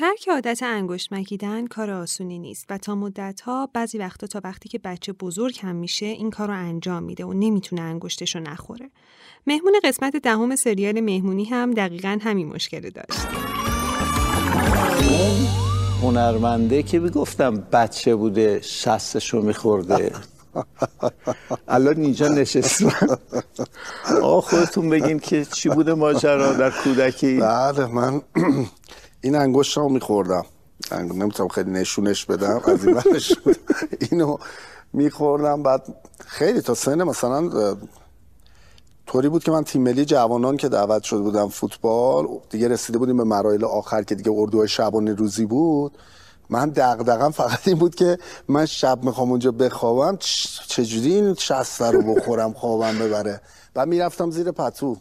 ترک عادت انگشت مکیدن کار آسونی نیست و تا مدتها بعضی وقتا تا وقتی که بچه بزرگ هم میشه این کار رو انجام میده و نمی‌تونه انگشتش رو نخوره. مهمون قسمت دهم سریال مهمونی هم دقیقا همین مشکل داشت. هنرمنده که گفتم بچه بوده شستشو میخورده الان اینجا نشستم آقا خودتون بگین که چی بوده ماجرا در کودکی بله من این انگشت رو میخوردم. نمی‌تونم خیلی نشونش بدم از این اینو میخوردم. بعد خیلی تا سن مثلا طوری بود که من تیم ملی جوانان که دعوت شده بودم فوتبال دیگه رسیده بودیم به مراحل آخر که دیگه اردوهای شبانه روزی بود. من دقدقم فقط این بود که من شب می‌خوام اونجا بخوابم چجوری این شسته رو بخورم خوابم ببره؟ و می‌رفتم زیر پتو.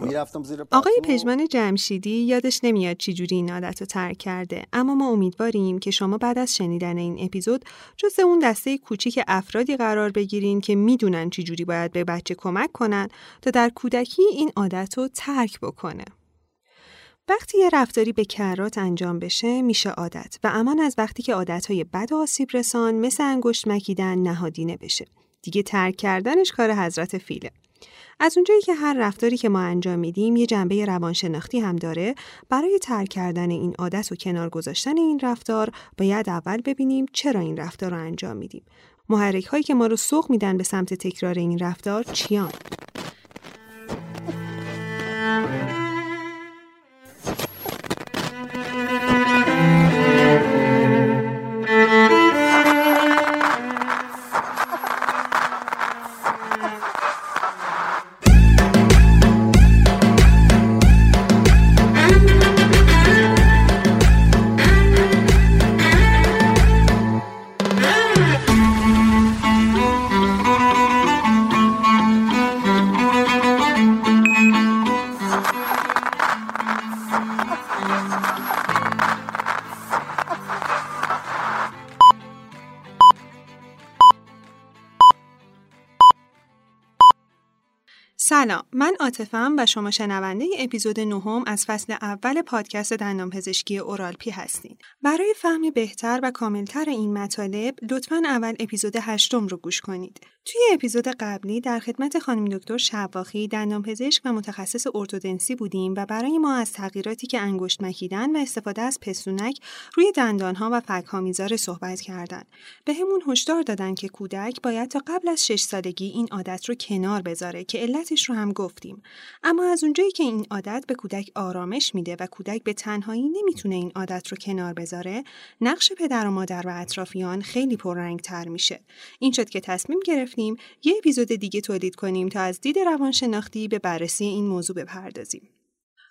می‌رفتم زیر آقای پژمان جمشیدی یادش نمیاد چجوری این عادت رو ترک کرده اما ما امیدواریم که شما بعد از شنیدن این اپیزود جز اون دسته کوچیک افرادی قرار بگیرین که می‌دونن چجوری باید به بچه کمک کنن تا در کودکی این عادت رو ترک بکنه وقتی یه رفتاری به کرات انجام بشه میشه عادت و امان از وقتی که عادتهای بد و آسیب رسان مثل انگشت مکیدن نهادینه بشه. دیگه ترک کردنش کار حضرت فیله. از اونجایی که هر رفتاری که ما انجام میدیم یه جنبه روانشناختی هم داره. برای ترک کردن این عادت و کنار گذاشتن این رفتار باید اول ببینیم چرا این رفتار رو انجام میدیم. محرک هایی که ما رو سوق میدن به سمت تکرار این رفتار چیان؟ و شما شنونده ای اپیزود نهم از فصل اول پادکست دندان پزشکی اورالپی هستین برای فهم بهتر و کاملتر این مطالب لطفا اول اپیزود هشتم رو گوش کنید توی اپیزود قبلی در خدمت خانم دکتر شواخی دندانپزشک و متخصص ارتودنسی بودیم و برای ما از تغییراتی که انگشت مکیدن و استفاده از پستونک روی دندانها و فکها می‌ذاره صحبت کردند. به همون هشدار دادن که کودک باید تا قبل از شش سالگی این عادت رو کنار بذاره که علتش رو هم گفتیم. اما از اونجایی که این عادت به کودک آرامش میده و کودک به تنهایی نمی‌تونه این عادت رو کنار بذاره، نقش پدر و مادر و اطرافیان خیلی پررنگ تر میشه. این شد که تصمیم گرفتیم یه اپیزود دیگه تولید کنیم تا از دید روانشناختی به بررسی این موضوع بپردازیم.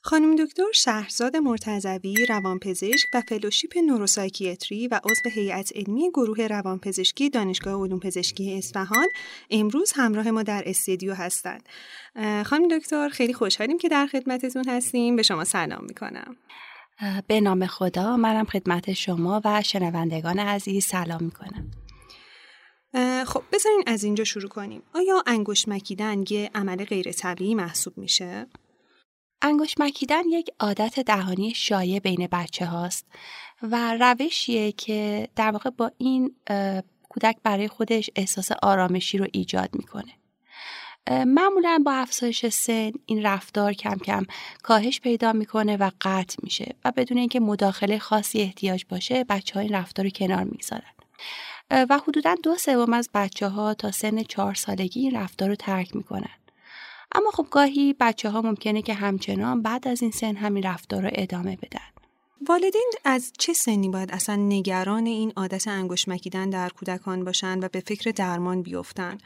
خانم دکتر شهرزاد مرتضوی روانپزشک و فلوشیپ نوروسایکیاتری و عضو هیئت علمی گروه روانپزشکی دانشگاه علوم پزشکی اصفهان امروز همراه ما در استودیو هستند. خانم دکتر خیلی خوشحالیم که در خدمتتون هستیم. به شما سلام می‌کنم. به نام خدا منم خدمت شما و شنوندگان عزیز سلام می‌کنم. خب بذارین از اینجا شروع کنیم. آیا انگوش مکیدن یه عمل غیر طبیعی محسوب میشه؟ انگوش مکیدن یک عادت دهانی شایع بین بچه هاست و روشیه که در واقع با این کودک برای خودش احساس آرامشی رو ایجاد می‌کنه. معمولا با افزایش سن این رفتار کم کم کاهش پیدا می‌کنه و قطع میشه و بدون اینکه مداخله خاصی احتیاج باشه بچه ها این رفتار رو کنار می‌گذارن. و حدودا دو سوم از بچه ها تا سن چهار سالگی این رفتار رو ترک می‌کنن. اما خب گاهی بچه ها ممکنه که همچنان بعد از این سن همین رفتار رو ادامه بدن. والدین از چه سنی باید اصلا نگران این عادت انگوش مکیدن در کودکان باشن و به فکر درمان بیفتن؟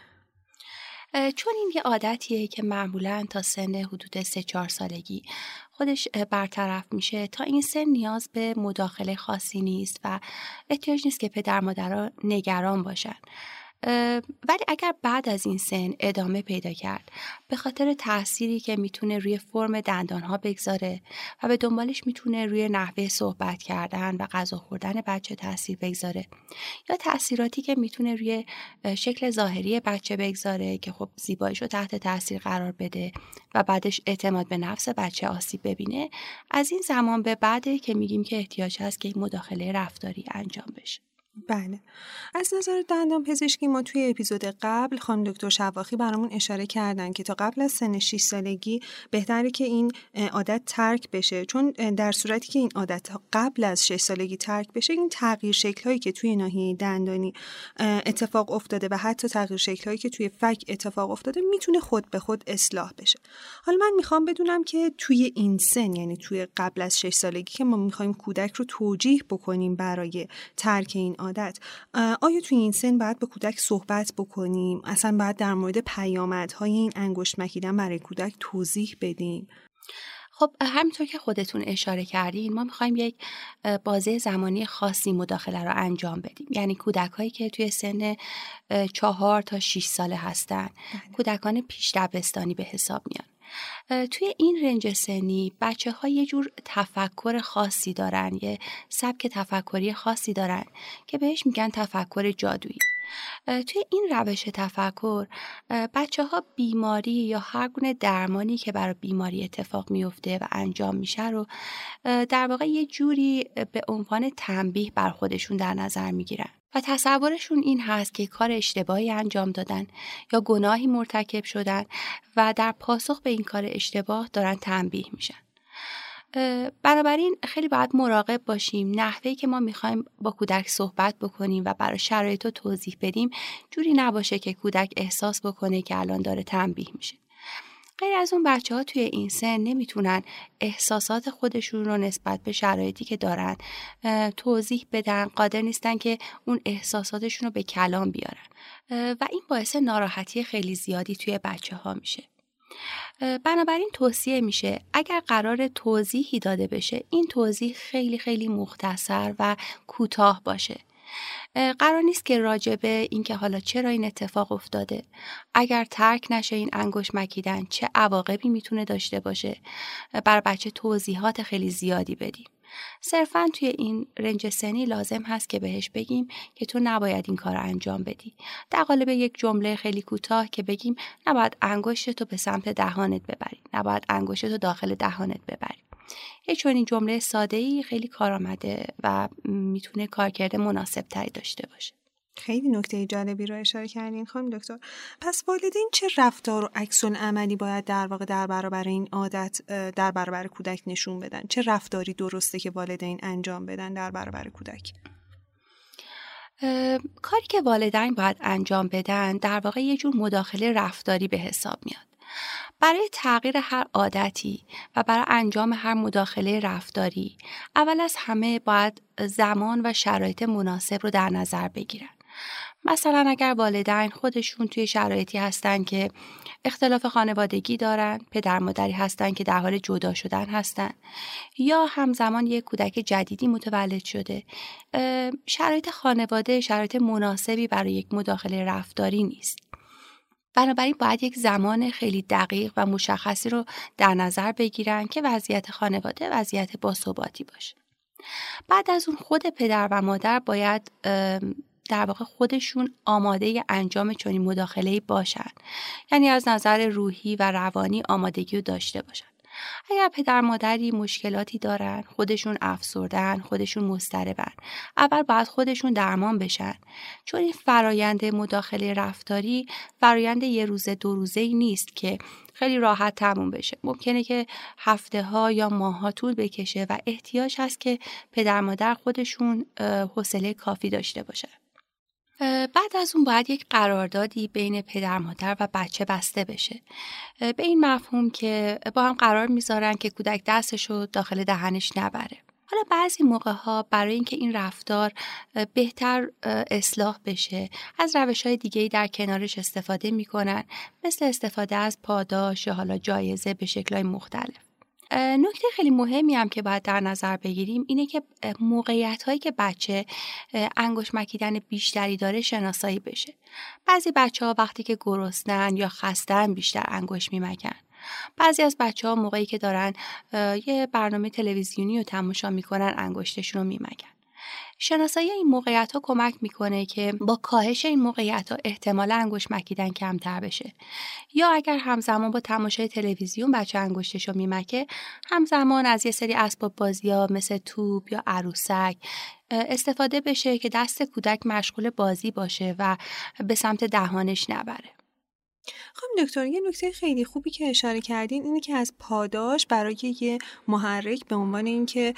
چون این یه عادتیه که معمولا تا سن حدود سه چهار سالگی خودش برطرف میشه تا این سن نیاز به مداخله خاصی نیست و احتیاج نیست که پدر مادرها نگران باشن ولی اگر بعد از این سن ادامه پیدا کرد به خاطر تأثیری که می‌تونه روی فرم دندانها بگذاره و به دنبالش می‌تونه روی نحوه صحبت کردن و غذا خوردن بچه تاثیر بگذاره یا تاثیراتی که می‌تونه روی شکل ظاهری بچه بگذاره که خب زیباییش رو تحت تاثیر قرار بده و بعدش اعتماد به نفس بچه آسیب ببینه از این زمان به بعده که میگیم که احتیاج هست که این مداخله رفتاری انجام بشه. بله. از نظر دندان پزشکی ما توی اپیزود قبل خانم دکتر شواخی برامون اشاره کردن که تا قبل از سن 6 سالگی بهتره که این عادت ترک بشه. چون در صورتی که این عادت قبل از 6 سالگی ترک بشه این تغییر شکلهایی که توی ناحیه دندانی اتفاق افتاده و حتی تغییر شکلهایی که توی فک اتفاق افتاده می‌تونه خود به خود اصلاح بشه. حالا من می‌خوام بدونم که توی این سن یعنی توی قبل از 6 سالگی که ما می‌خوایم کودک رو توجیه بکنیم برای ترک این عادت. آیا توی این سن باید به کودک صحبت بکنیم؟ اصلا باید در مورد پیامدهای این انگشت مکیدن برای کودک توضیح بدیم؟ خب همینطور که خودتون اشاره کردین ما می‌خوایم یک بازه زمانی خاصی مداخله رو انجام بدیم. یعنی کودک هایی که توی سن چهار تا 6 ساله هستن. بله. کودکان پیش دبستانی به حساب میان. توی این رنج سنی بچه ها یه جور تفکر خاصی دارن یه سبک تفکری خاصی دارن که بهش میگن تفکر جادویی. توی این روش تفکر بچه ها بیماری یا هر گونه درمانی که برای بیماری اتفاق میفته و انجام میشه رو در واقع یه جوری به عنوان تنبیه بر خودشون در نظر می‌گیرن. و تصورشون این هست که کار اشتباهی انجام دادن یا گناهی مرتکب شدن و در پاسخ به این کار اشتباه دارن تنبیه میشن. بنابراین خیلی باید مراقب باشیم نحوه که ما می‌خوایم با کودک صحبت بکنیم و برای شرایط رو توضیح بدیم جوری نباشه که کودک احساس بکنه که الان داره تنبیه میشه غیر از اون بچه ها توی این سن نمی‌تونن احساسات خودشون رو نسبت به شرایطی که دارن توضیح بدن قادر نیستن که اون احساساتشون رو به کلام بیارن. و این باعث ناراحتی خیلی زیادی توی بچه ها میشه بنابراین توصیه میشه اگر قرار توضیحی داده بشه این توضیح خیلی خیلی مختصر و کوتاه باشه. قرار نیست که راجبه اینکه حالا چرا این اتفاق افتاده. اگر ترک نشه این انگوش مکیدن چه عواقبی می‌تونه داشته باشه؟ بر بچه توضیحات خیلی زیادی بدیم. صرفا توی این رنج سنی لازم هست که بهش بگیم که تو نباید این کار انجام بدی. در قالب یک جمله خیلی کوتاه که بگیم نباید انگشت تو به سمت دهانت ببری. نباید انگشت تو داخل دهانت ببری. یه چون این جمله ساده ای خیلی کارآمده و می‌تونه کارکرد مناسب تری داشته باشه. خیلی نکته جالبی رو اشاره کردین خانم دکتر. پس والدین چه رفتار و عکس عملی باید در واقع در برابر این عادت در برابر کودک نشون بدن؟ چه رفتاری درسته که والدین انجام بدن در برابر کودک؟ کاری که والدین باید انجام بدن در واقع یه جور مداخله رفتاری به حساب میاد. برای تغییر هر عادتی و برای انجام هر مداخله رفتاری اول از همه باید زمان و شرایط مناسب رو در نظر بگیرن. مثلا اگر والدین خودشون توی شرایطی هستن که اختلاف خانوادگی دارن پدر مادری هستن که در حال جدا شدن هستن یا همزمان یک کودک جدیدی متولد شده شرایط خانواده شرایط مناسبی برای یک مداخله رفتاری نیست. بنابراین باید یک زمان خیلی دقیق و مشخصی رو در نظر بگیرن که وضعیت خانواده وضعیت باثباتی باشه. بعد از اون خود پدر و مادر باید در واقع خودشون آماده انجام چنین مداخله باشن. یعنی از نظر روحی و روانی آمادگی رو داشته باشن. اگر پدر مادری مشکلاتی دارن خودشون افسردن خودشون مضطربن اول باید خودشون درمان بشن. چون این فرایند مداخله رفتاری فرایند یه روزه دو روزه ای نیست که خیلی راحت تموم بشه. ممکنه که هفته ها یا ماه ها طول بکشه و احتیاج هست که پدر مادر خودشون حوصله کافی داشته باشن. بعد از اون باید یک قراردادی بین پدر مادر و بچه بسته بشه. به این مفهوم که با هم قرار می‌ذارن که کودک دستش رو داخل دهنش نبره. حالا بعضی موقع ها برای اینکه این رفتار بهتر اصلاح بشه از روش های دیگه در کنارش استفاده می‌کنن مثل استفاده از پاداش یا حالا جایزه به شکلهای مختلف. نکته خیلی مهمی هم که باید در نظر بگیریم اینه که موقعیت هایی که بچه انگوش مکیدن بیشتری داره شناسایی بشه. بعضی بچه ها وقتی که گرسنن یا خستن بیشتر انگوش میمکن. بعضی از بچه ها موقعی که دارن یه برنامه تلویزیونی رو تماشا می‌کنن انگشتشون رو میمکن. شناسایی این موقعیت ها کمک می‌کنه که با کاهش این موقعیت ها احتمال انگشت مکیدن کمتر بشه. یا اگر همزمان با تماشای تلویزیون بچه انگشتش رو میمکه همزمان از یه سری اسباب بازی ها مثل توپ یا عروسک استفاده بشه که دست کودک مشغول بازی باشه و به سمت دهانش نبره. خب دکتر یه نکته خیلی خوبی که اشاره کردین اینه که از پاداش برای یه محرک به عنوان اینکه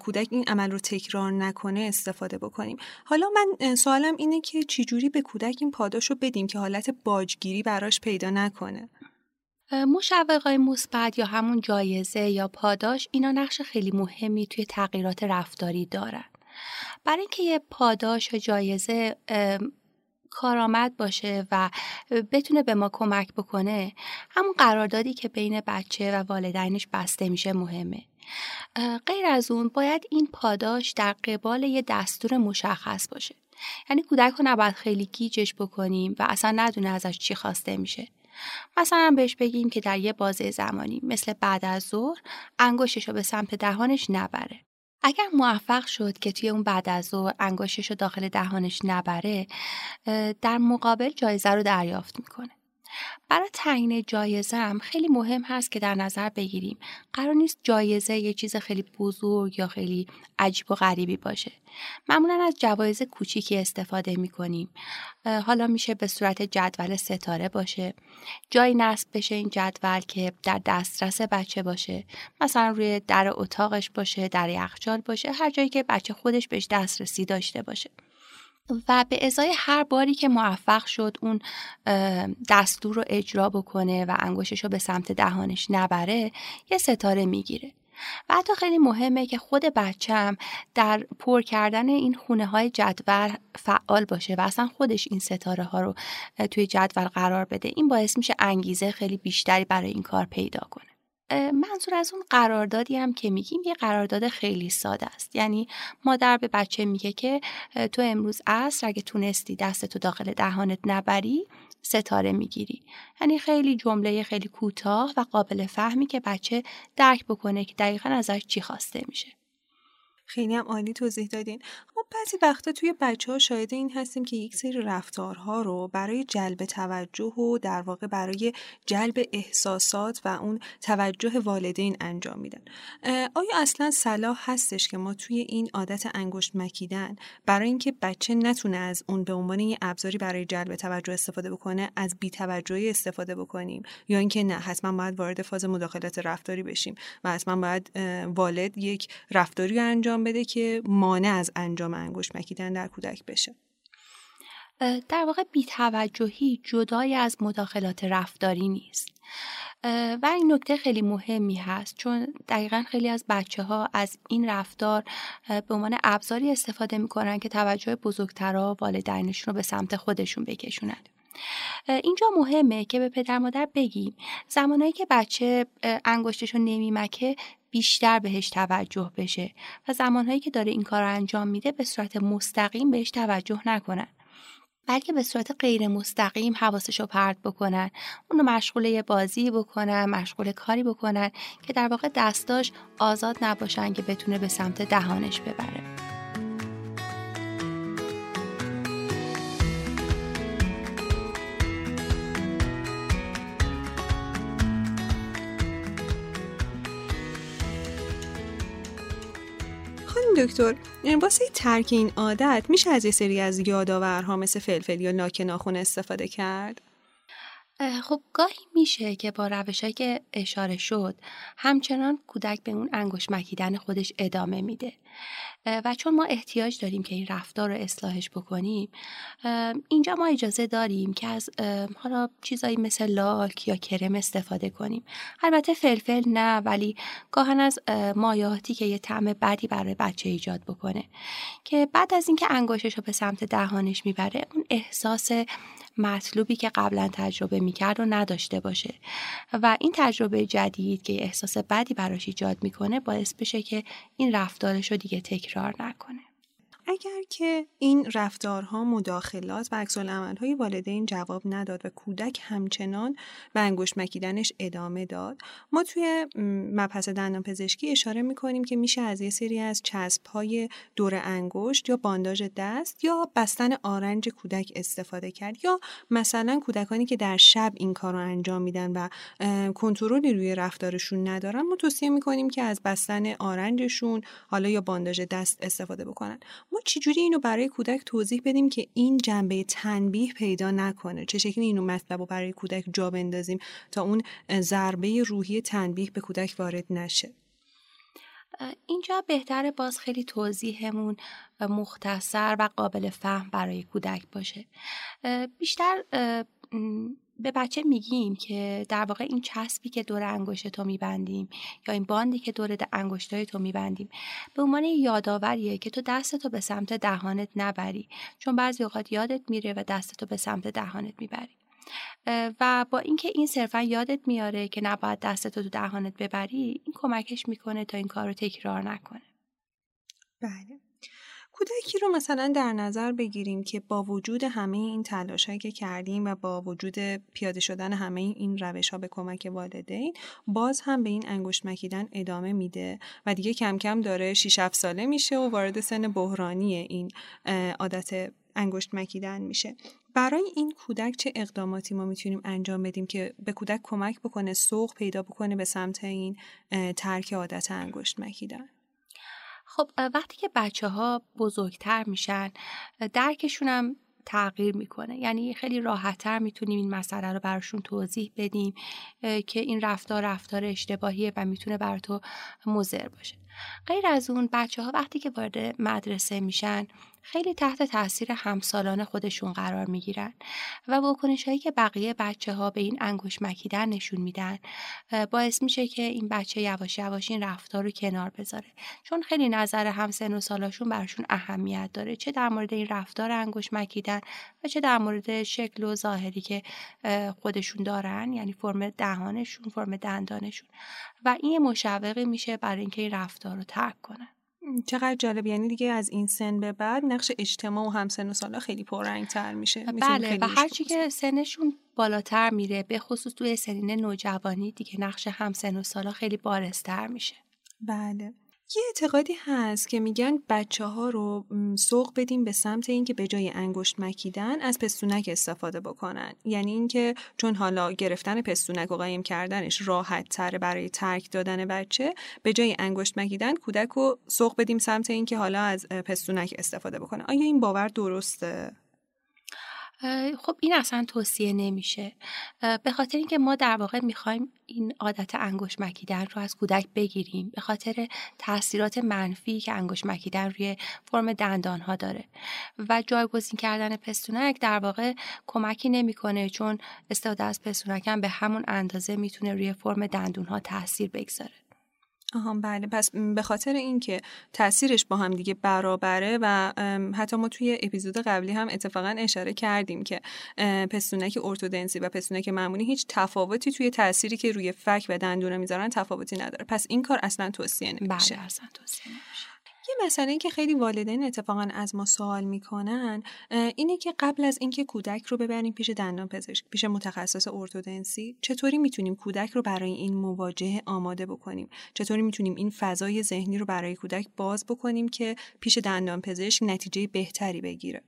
کودک این عمل رو تکرار نکنه استفاده بکنیم. حالا من سوالم اینه که چجوری به کودک این پاداش رو بدیم که حالت باجگیری براش پیدا نکنه؟ مشوقای مثبت یا همون جایزه یا پاداش اینا نقش خیلی مهمی توی تغییرات رفتاری دارن. برای اینکه یه پاداش یا جایزه کارآمد باشه و بتونه به ما کمک بکنه همون قراردادی که بین بچه و والدینش بسته میشه مهمه. غیر از اون باید این پاداش در قبال یه دستور مشخص باشه. یعنی کودک رو نباید خیلی گیجش بکنیم و اصلا ندونه ازش چی خواسته میشه. مثلا بهش بگیم که در یه بازه زمانی مثل بعد از ظهر انگشتش رو به سمت دهانش نبره. اگر موفق شد که توی اون بعد از ظهر انگشتش رو داخل دهانش نبره در مقابل جایزه رو دریافت می‌کنه. برای تعیین جایزه هم خیلی مهم هست که در نظر بگیریم. قرار نیست جایزه یه چیز خیلی بزرگ یا خیلی عجیب و غریبی باشه. معمولا از جوایز کوچیکی استفاده می کنیم حالا میشه به صورت جدول ستاره باشه. جای نصب بشه این جدول که در دسترس بچه باشه. مثلا روی در اتاقش باشه در یخچال باشه هر جایی که بچه خودش بهش دسترسی داشته باشه. و به ازای هر باری که موفق شد اون دستور رو اجرا بکنه و انگشتش رو به سمت دهانش نبره یه ستاره می‌گیره. و حتی خیلی مهمه که خود بچم در پر کردن این خونه های جدول فعال باشه و اصلا خودش این ستاره ها رو توی جدول قرار بده. این باعث میشه انگیزه خیلی بیشتری برای این کار پیدا کنه. منظور از اون قراردادی هم که میگیم یه قرارداد خیلی ساده است. یعنی مادر به بچه میگه که تو امروز عصر اگه تونستی دستتو داخل دهانت نبری ستاره می‌گیری. یعنی خیلی جمله خیلی کوتاه و قابل فهمی که بچه درک بکنه که دقیقا ازش چی خواسته میشه. خیلی هم عالی توضیح دادین. ما بعضی وقتا توی بچه ها شاهد این هستیم که یک سری رفتارها رو برای جلب توجه و در واقع برای جلب احساسات و اون توجه والدین انجام میدن. آیا اصلا صلاح هستش که ما توی این عادت انگشت مکیدن برای اینکه بچه نتونه از اون به عنوان یه ابزاری برای جلب توجه استفاده بکنه از بیتوجهی استفاده بکنیم؟ یا اینکه نه حتما باید وارد فاز مداخلت رفتاری بشیم و حتما باید والد یک رفتاری انجام بده که مانع از انجام انگشت مکیدن در کودک بشه. در واقع بیتوجهی جدای از مداخلات رفتاری نیست. و این نکته خیلی مهمی هست چون دقیقا خیلی از بچه ها از این رفتار به عنوان ابزاری استفاده می‌کنن که توجه بزرگترها والدینشون رو به سمت خودشون بکشونند اینجا مهمه که به پدر مادر بگیم زمانهایی که بچه انگشتشو نمیمکه بیشتر بهش توجه بشه و زمانهایی که داره این کار رو انجام میده به صورت مستقیم بهش توجه نکنن. بلکه به صورت غیر مستقیم حواسش رو پرت بکنن اونو مشغول یه بازی بکنن مشغول کاری بکنن که در واقع دستاش آزاد نباشن که بتونه به سمت دهانش ببره. دکتر واسه ترک این عادت میشه از یه سری از یادآورها مثل فلفل یا لاک ناخون استفاده کرد؟ خب گاهی میشه که با روشهایی که اشاره شد همچنان کودک به اون انگوش مکیدن خودش ادامه میده. و چون ما احتیاج داریم که این رفتار رو اصلاحش بکنیم اینجا ما اجازه داریم که از حالا چیزایی مثل لاک یا کرم استفاده کنیم. البته فلفل نه ولی گاهن از مایاتی که یه طعم بدی برای بچه ایجاد بکنه. که بعد از اینکه انگشتش رو به سمت دهانش می‌بره اون احساس مطلوبی که قبلا تجربه می‌کرد و نداشته باشه. و این تجربه جدید که احساس بدی براش ایجاد می‌کنه باعث بشه که این رفتارش رو دیگه تکرار نکنه. اگر که این رفتارها مداخلات و عکس های والدین جواب نداد و کودک همچنان به انگشت مکیدنش ادامه داد ما توی مبحث دندان پزشکی اشاره می‌کنیم که میشه از یه سری از چسب های دور انگشت یا بانداژ دست یا بستن آرنج کودک استفاده کرد یا مثلا کودکانی که در شب این کار رو انجام میدن و کنترلی روی رفتارشون ندارن ما توصیه می‌کنیم که از بستن آرنجشون حالا یا بانداژ دست استفاده بکنن. ما چجوری اینو برای کودک توضیح بدیم که این جنبه تنبیه پیدا نکنه؟ چه شکلی اینو مطلب رو برای کودک جا بندازیم تا اون ضربه روحی تنبیه به کودک وارد نشه؟ اینجا بهتره باز خیلی توضیحمون مختصر و قابل فهم برای کودک باشه. بیشتر به بچه میگیم که در واقع این چسبی که دور انگشت تو میبندیم یا این باندی که دور انگشتای تو میبندیم به عنوان یادآوریه که تو دستتو به سمت دهانت نبری. چون بعضی اوقات یادت میره و دستتو به سمت دهانت می‌بری. و با اینکه این صرفا یادت میاره که نباید دستتو تو دهانت ببری این کمکش می‌کنه تا این کار رو تکرار نکنه. بله. کودکی رو مثلا در نظر بگیریم که با وجود همه این تلاشهایی که کردیم و با وجود پیاده شدن همه این روش ها به کمک والدین باز هم به این انگشت مکیدن ادامه میده و دیگه کم کم داره 6 7 ساله میشه و وارد سن بحرانی این عادت انگشت مکیدن میشه. برای این کودک چه اقداماتی ما می‌تونیم انجام بدیم که به کودک کمک بکنه سوق پیدا بکنه به سمت این ترک عادت انگشت مکیدن؟ خب وقتی که بچه ها بزرگتر میشن درکشون هم تغییر می‌کنه. یعنی خیلی راحتتر می‌تونیم این مسئله رو براشون توضیح بدیم که این رفتار رفتار اشتباهیه و می‌تونه بر تو مضر باشه. غیر از اون بچه ها وقتی که وارد مدرسه میشن خیلی تحت تاثیر همسالان خودشون قرار می‌گیرن و واکنش هایی که بقیه بچه ها به این انگوش مکیدن نشون میدن باعث میشه که این بچه یواش یواش این رفتار رو کنار بذاره. چون خیلی نظر همسن و سالاشون براشون اهمیت داره. چه در مورد این رفتار انگوش مکیدن و چه در مورد شکل و ظاهری که خودشون دارن یعنی فرم دهانشون فرم دندانشون. و این مشوقی میشه برای اینکه این رفتار رو ترک کنن چقدر جالب. یعنی دیگه از این سن به بعد نقش اجتماع و همسن و سالا خیلی پررنگ تر میشه. بله و هرچی که سنشون بالاتر میره به خصوص توی سنین نوجوانی دیگه نقش همسن و سالا خیلی بارستر میشه. بله. یه اعتقادی هست که میگن بچه ها رو سوق بدیم به سمت اینکه به جای انگشت مکیدن از پستونک استفاده بکنن. یعنی اینکه چون حالا گرفتن پستونک و قایم کردنش راحت تره برای ترک دادن بچه به جای انگشت مکیدن کودک رو سوق بدیم سمت اینکه حالا از پستونک استفاده بکنه. آیا این باور درسته؟ خب این اصلا توصیه نمیشه. به خاطر اینکه ما در واقع می‌خوایم این عادت انگوش مکیدن رو از کودک بگیریم به خاطر تاثیرات منفی که انگوش مکیدن روی فرم دندان ها داره. و جایگزین کردن پستونک در واقع کمکی نمی‌کنه چون استفاده از پستونک هم به همون اندازه می‌تونه روی فرم دندون ها تاثیر بگذاره. آها بله. پس به خاطر اینکه تاثیرش با هم دیگه برابره و حتی ما توی اپیزود قبلی هم اتفاقا اشاره کردیم که پستونک ارتودنسی و پستونک معمولی هیچ تفاوتی توی تاثیری که روی فک و دندونه می‌ذارن تفاوتی نداره. پس این کار اصلا توصیه نمیشه. بله اصلا توصیه یه مسئله که خیلی والدین اتفاقا از ما سوال می‌کنن اینه که قبل از اینکه کودک رو ببریم پیش دندان پزشک پیش متخصص ارتودنسی چطوری می‌تونیم کودک رو برای این مواجهه آماده بکنیم؟ چطوری می‌تونیم این فضای ذهنی رو برای کودک باز بکنیم که پیش دندان پزشک نتیجه بهتری بگیره؟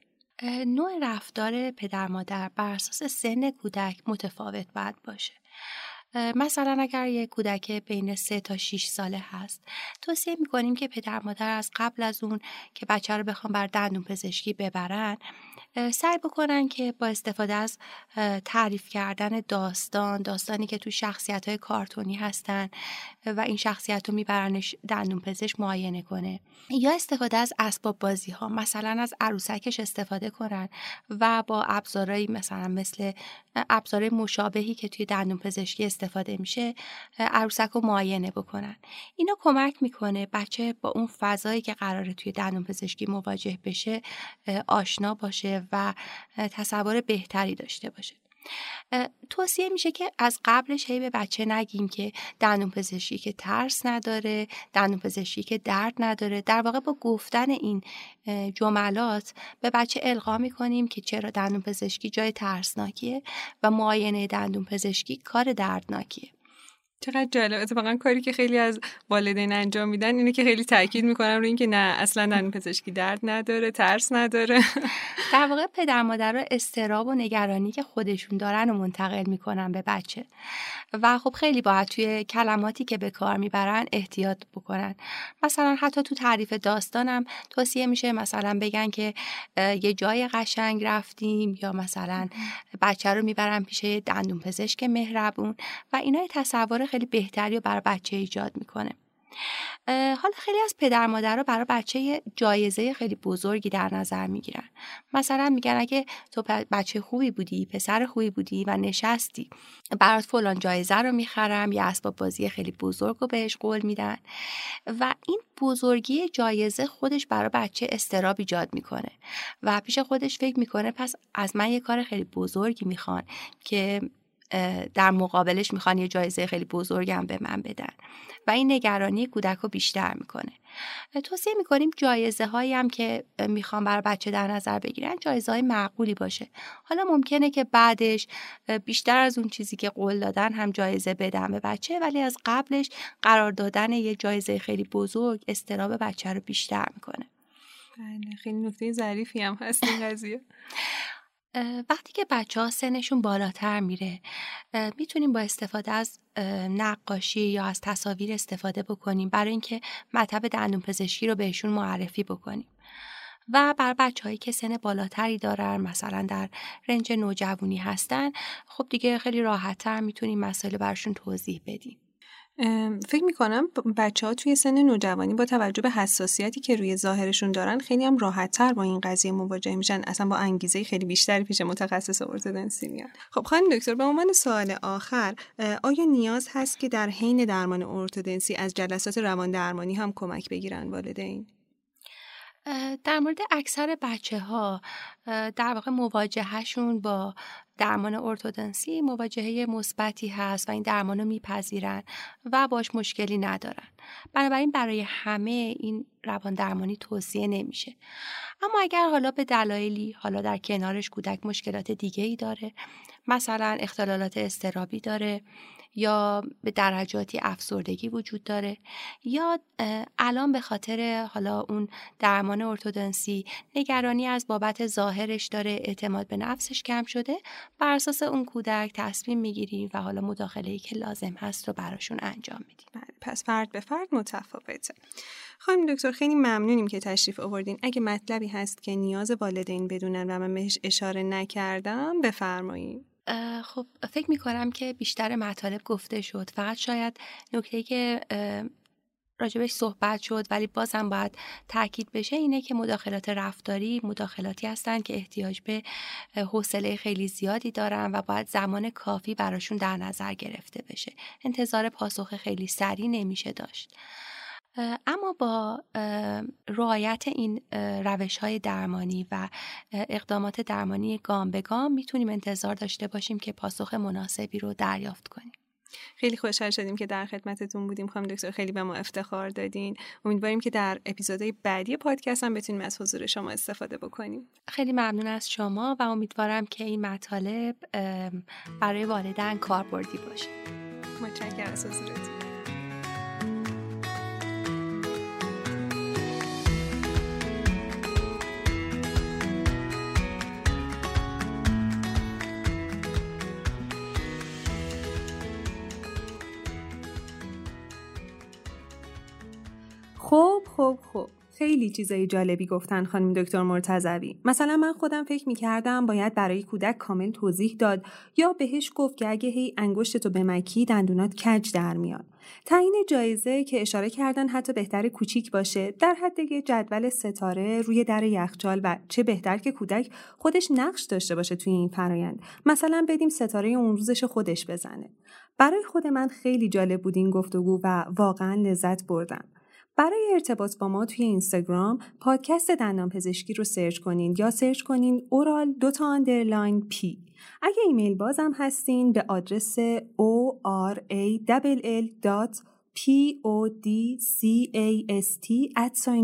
نوع رفتار پدر مادر بر اساس سن کودک متفاوت باید باشه. مثلا اگر یک کودک بین سه تا 6 ساله هست توصیه می‌کنیم که پدر مادر از قبل از اون که بچه رو بخوام بر دندون پزشکی ببرن سعی بکنن که با استفاده از تعریف کردن داستان داستانی که تو شخصیت های کارتونی هستن و این شخصیت رو میبرنش دندون پزشک معاینه کنه. یا استفاده از اسباب بازی ها مثلا از عروسکش استفاده کنن و با ابزارهایی مثلا مثل ابزار مشابهی که توی دندون پزشکی استفاده میشه عروسک رو معاینه بکنن. اینا کمک می‌کنه بچه با اون فضایی که قراره توی دندون پزشکی مواجه بشه آشنا باشه و تصور بهتری داشته باشه توصیه میشه که از قبلش هی به بچه نگیم که دندون پزشکی که ترس نداره دندون پزشکی که درد نداره. در واقع با گفتن این جملات به بچه القا می‌کنیم که چرا دندون پزشکی جای ترسناکیه و معاینه دندون پزشکی کار دردناکیه. چقدر جالب. اتفاقا کاری که خیلی از والدین انجام میدن اینه که خیلی تاکید می‌کنم روی اینکه نه اصلا دندون پزشکی درد نداره ترس نداره. در واقع پدر مادر استراب و نگرانی که خودشون دارن و منتقل می‌کنن به بچه. و خب خیلی باید توی کلماتی که به کار می‌برن احتیاط بکنن. مثلا حتی تو تعریف داستانم توصیه میشه مثلا بگن که یه جای قشنگ رفتیم یا مثلا بچه رو می‌برن پیش دندون پزشک مهربون و اینا تصور خیلی بهتری رو برای بچه ایجاد می‌کنه. حالا خیلی از پدر مادر رو برای بچه جایزه خیلی بزرگی در نظر می‌گیرن. مثلا میگن اگه تو بچه خوبی بودی پسر خوبی بودی و نشستی برات فلان جایزه رو می‌خرم یا اسباب بازی خیلی بزرگ رو بهش قول میدن. و این بزرگی جایزه خودش برای بچه استراب ایجاد می‌کنه. و پیش خودش فکر می‌کنه پس از من یه کار خیلی بزرگی می‌خوان که در مقابلش می‌خوان یه جایزه خیلی بزرگم به من بدن. و این نگرانی کودک رو بیشتر می‌کنه. توصیه می‌کنیم جایزه هایی هم که می‌خوان برای بچه در نظر بگیرن جایزه های معقولی باشه. حالا ممکنه که بعدش بیشتر از اون چیزی که قول دادن هم جایزه بدن به بچه ولی از قبلش قرار دادن یه جایزه خیلی بزرگ استراب بچه رو بیشتر می‌کنه. بله خیلی نکته ظریفی هم هست این قضیه. وقتی که بچه ها سنشون بالاتر میره می‌تونیم با استفاده از نقاشی یا از تصاویر استفاده بکنیم برای اینکه مطب دندون پزشکی رو بهشون معرفی بکنیم. و بر بچه هایی که سن بالاتری دارن مثلا در رنج نوجوانی هستن خب دیگه خیلی راحتتر می‌تونیم مسائل برشون توضیح بدیم. فکر می‌کنم بچه ها توی سن نوجوانی با توجه به حساسیتی که روی ظاهرشون دارن خیلی هم راحت تر با این قضیه مواجه میشن. اصلا با انگیزه خیلی بیشتری پیش متخصص ارتودنسی میان. خب خانم دکتر به عنوان سوال آخر آیا نیاز هست که در حین درمان ارتودنسی از جلسات روان درمانی هم کمک بگیرن والدین؟ در مورد اکثر بچه ها در واقع مواجههشون با درمان ارتودنسی مواجهه مثبتی هست و این درمان رو میپذیرن و باش مشکلی ندارن. بنابراین برای همه این روان درمانی توصیه نمیشه. اما اگر حالا به دلایلی حالا در کنارش کودک مشکلات دیگه ای داره مثلا اختلالات استرابی داره یا به درجاتی افسردگی وجود داره یا الان به خاطر حالا اون درمان ارتودنسی نگرانی از بابت ظاهرش داره اعتماد به نفسش کم شده بر اساس اون کودک تصمیم می‌گیریم و حالا مداخله ای که لازم هست رو براشون انجام میدیم بله پس فرد به فرد متفاوته. خانم دکتر خیلی ممنونیم که تشریف آوردین. اگه مطلبی هست که نیاز والدین بدونن و من بهش اشاره نکردم بفرمایید خب فکر می کنم که بیشتر مطالب گفته شد. فقط شاید نکته که راجبش صحبت شد ولی بازم باید تاکید بشه اینه که مداخلات رفتاری مداخلاتی هستند که احتیاج به حوصله خیلی زیادی دارن و باید زمان کافی براشون در نظر گرفته بشه. انتظار پاسخ خیلی سریع نمیشه داشت. اما با رعایت این روش های درمانی و اقدامات درمانی گام به گام می‌تونیم انتظار داشته باشیم که پاسخ مناسبی رو دریافت کنیم. خیلی خوشحال شدیم که در خدمتتون بودیم. خانم دکتر خیلی به ما افتخار دادین. امیدواریم که در اپیزودهای بعدی پادکست هم بتونیم از حضور شما استفاده بکنیم. خیلی ممنون از شما و امیدوارم که این مطالب برای والدین کاربردی باشه. متشکرم از حضورتون. خب خب. خیلی چیزای جالبی گفتن خانم دکتر مرتضوی. مثلا من خودم فکر می‌کردم باید برای کودک کامل توضیح داد یا بهش گفت که اگه هی انگشتتو به مکی دندونات کج در میاد. تعیین جایزه که اشاره کردن حتی بهتر کوچیک باشه. در حد جدول ستاره روی در یخچال و چه بهتر که کودک خودش نقش داشته باشه توی این فرایند. مثلا بدیم ستاره اون روزش خودش بزنه. برای خود من خیلی جالب بود این گفتگو و واقعا لذت بردم. برای ارتباط با ما توی اینستاگرام پادکست دندان پزشکی رو search کنین یا search کنین oral دوتا underline P اگه ایمیل بازم هستین به آدرس o r a l p o d c a s t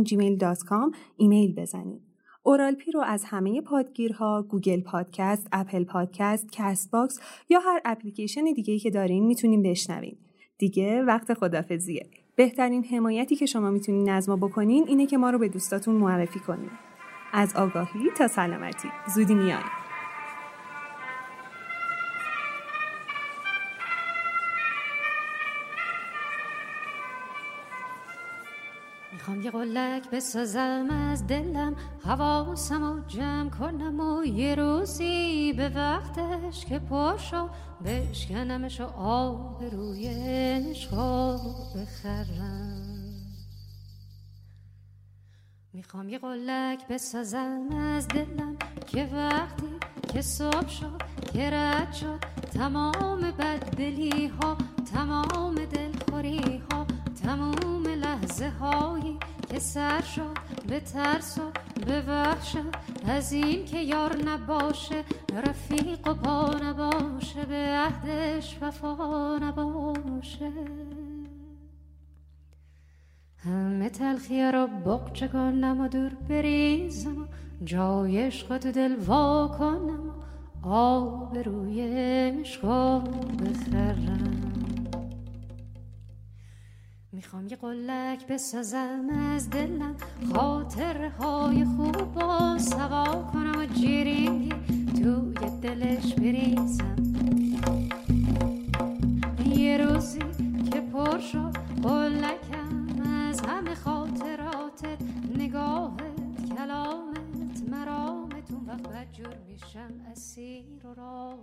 gmail.com ایمیل بزنید. OralP رو از همه پادگیرها گوگل پادکست، اپل پادکست، کست باکس یا هر اپلیکیشن دیگه که دارین می‌تونین بشنوین. دیگه وقت خدافزیه. بهترین حمایتی که شما می‌تونین از ما بکنین اینه که ما رو به دوستاتون معرفی کنین. از آگاهی تا سلامتی. زودی میایم. یه قلک بسازم از دلم حواسم و جمع کنم و یه روزی به وقتش که پاشو بشکنمش و آب روی عشقا بخرم. می‌خوام یه قلک بسازم از دلم که وقتی که صبح شد که رد شد تمام بددلی ها تمام دلخوری ها تمام لحظه هایی که سر شد به ترس و به وحشت از این که یار نباشه رفیق و پا نباشه به عهدش وفا نباشه. همه تلخیه رو بقچه کنم و دور بریزم و جای عشق تو دل وا کنم و آب روی عشقا بخرم. می‌خوام یه قلک بسازم از دلم. خاطر های خوب با سوا کنم و جیرینگی توی دلش بریزم. یه روزی که پر شد قلکم از همه خاطراتت نگاهت کلامت مرامت اون وقت بدجور میشم اسیر و راه